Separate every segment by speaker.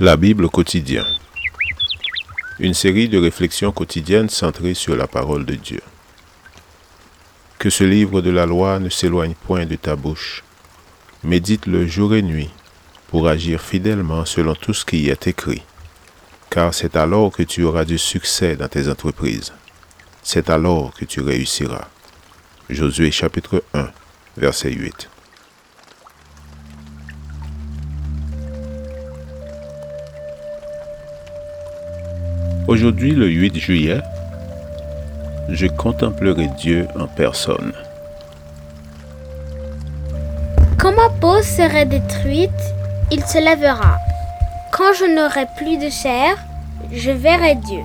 Speaker 1: La Bible quotidien. Une série de réflexions quotidiennes centrées sur la parole de Dieu. Que ce livre de la loi ne s'éloigne point de ta bouche. Médite-le jour et nuit pour agir fidèlement selon tout ce qui y est écrit. Car c'est alors que tu auras du succès dans tes entreprises. C'est alors que tu réussiras. Josué chapitre 1, verset 8. Aujourd'hui, le 8 juillet, je contemplerai Dieu en personne.
Speaker 2: Quand ma peau serait détruite, il se lèvera. Quand je n'aurai plus de chair, je verrai Dieu.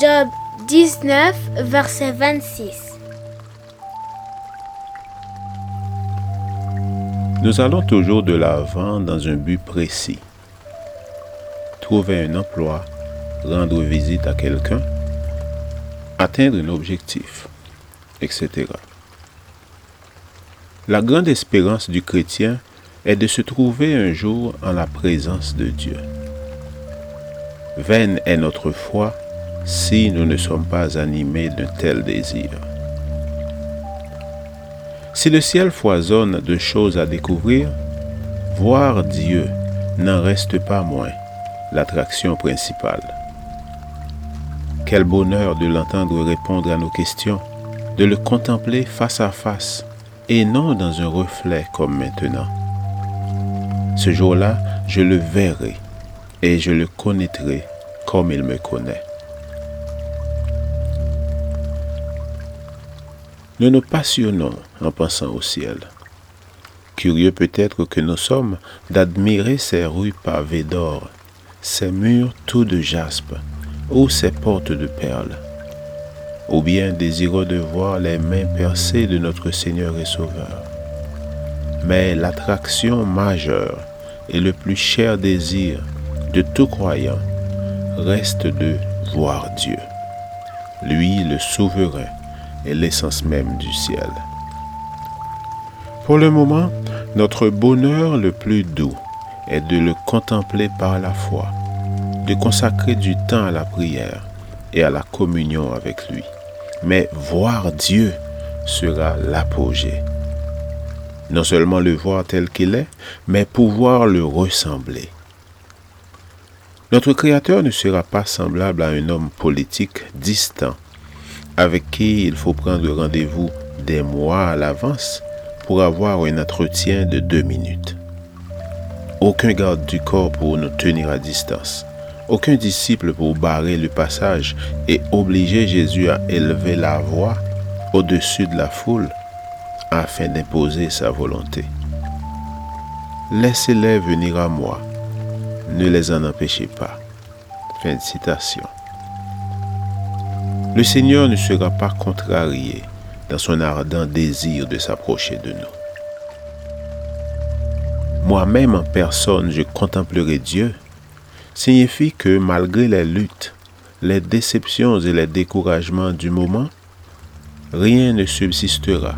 Speaker 2: Job 19, verset 26.
Speaker 1: Nous allons toujours de l'avant dans un but précis. Trouver un emploi, rendre visite à quelqu'un, atteindre un objectif, etc. La grande espérance du chrétien est de se trouver un jour en la présence de Dieu. Vaine est notre foi si nous ne sommes pas animés d'un tel désir. Si le ciel foisonne de choses à découvrir, voir Dieu n'en reste pas moins l'attraction principale. Quel bonheur de l'entendre répondre à nos questions, de le contempler face à face et non dans un reflet comme maintenant. Ce jour-là, je le verrai et je le connaîtrai comme il me connaît. Nous nous passionnons en pensant au ciel. Curieux peut-être que nous sommes d'admirer ces rues pavées d'or, ces murs tout de jaspe, ou ses portes de perles, ou bien désireux de voir les mains percées de notre Seigneur et Sauveur. Mais l'attraction majeure et le plus cher désir de tout croyant reste de voir Dieu, lui le souverain et l'essence même du ciel. Pour le moment, notre bonheur le plus doux est de le contempler par la foi de consacrer du temps à la prière et à la communion avec lui. Mais voir Dieu sera l'apogée. Non seulement le voir tel qu'il est, mais pouvoir le ressembler. Notre Créateur ne sera pas semblable à un homme politique distant, avec qui il faut prendre rendez-vous des mois à l'avance pour avoir un entretien de deux minutes. Aucun garde du corps pour nous tenir à distance aucun disciple pour barrer le passage et obliger Jésus à élever la voix au-dessus de la foule afin d'imposer sa volonté. Laissez-les venir à moi, ne les en empêchez pas. Fin de citation. Le Seigneur ne sera pas contrarié dans son ardent désir de s'approcher de nous. Moi-même en personne, je contemplerai Dieu signifie que malgré les luttes, les déceptions et les découragements du moment, rien ne subsistera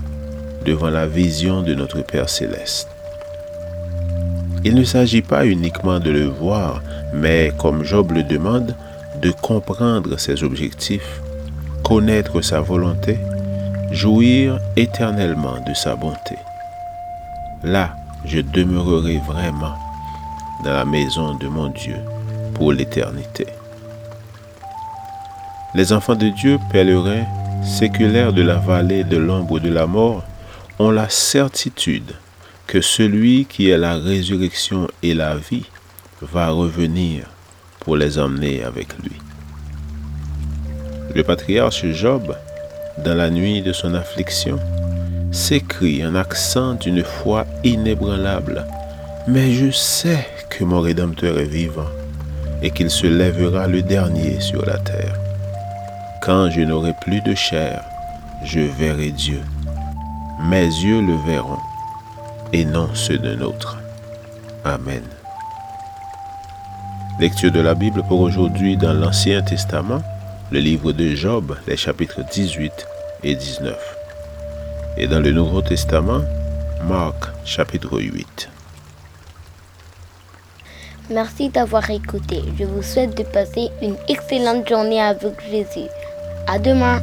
Speaker 1: devant la vision de notre Père céleste. Il ne s'agit pas uniquement de le voir, mais comme Job le demande, de comprendre ses objectifs, connaître sa volonté, jouir éternellement de sa bonté. Là, je demeurerai vraiment dans la maison de mon Dieu pour l'éternité. Les enfants de Dieu, pèlerins séculaires de la vallée de l'ombre de la mort, ont la certitude que celui qui est la résurrection et la vie va revenir pour les emmener avec lui. Le patriarche Job, dans la nuit de son affliction, s'écrit en accent d'une foi inébranlable, Mais je sais que mon Rédempteur est vivant et qu'il se lèvera le dernier sur la terre. Quand je n'aurai plus de chair, je verrai Dieu. Mes yeux le verront, et non ceux d'un autre. Amen. Lecture de la Bible pour aujourd'hui dans l'Ancien Testament, le livre de Job, les chapitres 18 et 19. Et dans le Nouveau Testament, Marc chapitre 8.
Speaker 3: Merci d'avoir écouté. Je vous souhaite de passer une excellente journée avec Jésus. À demain.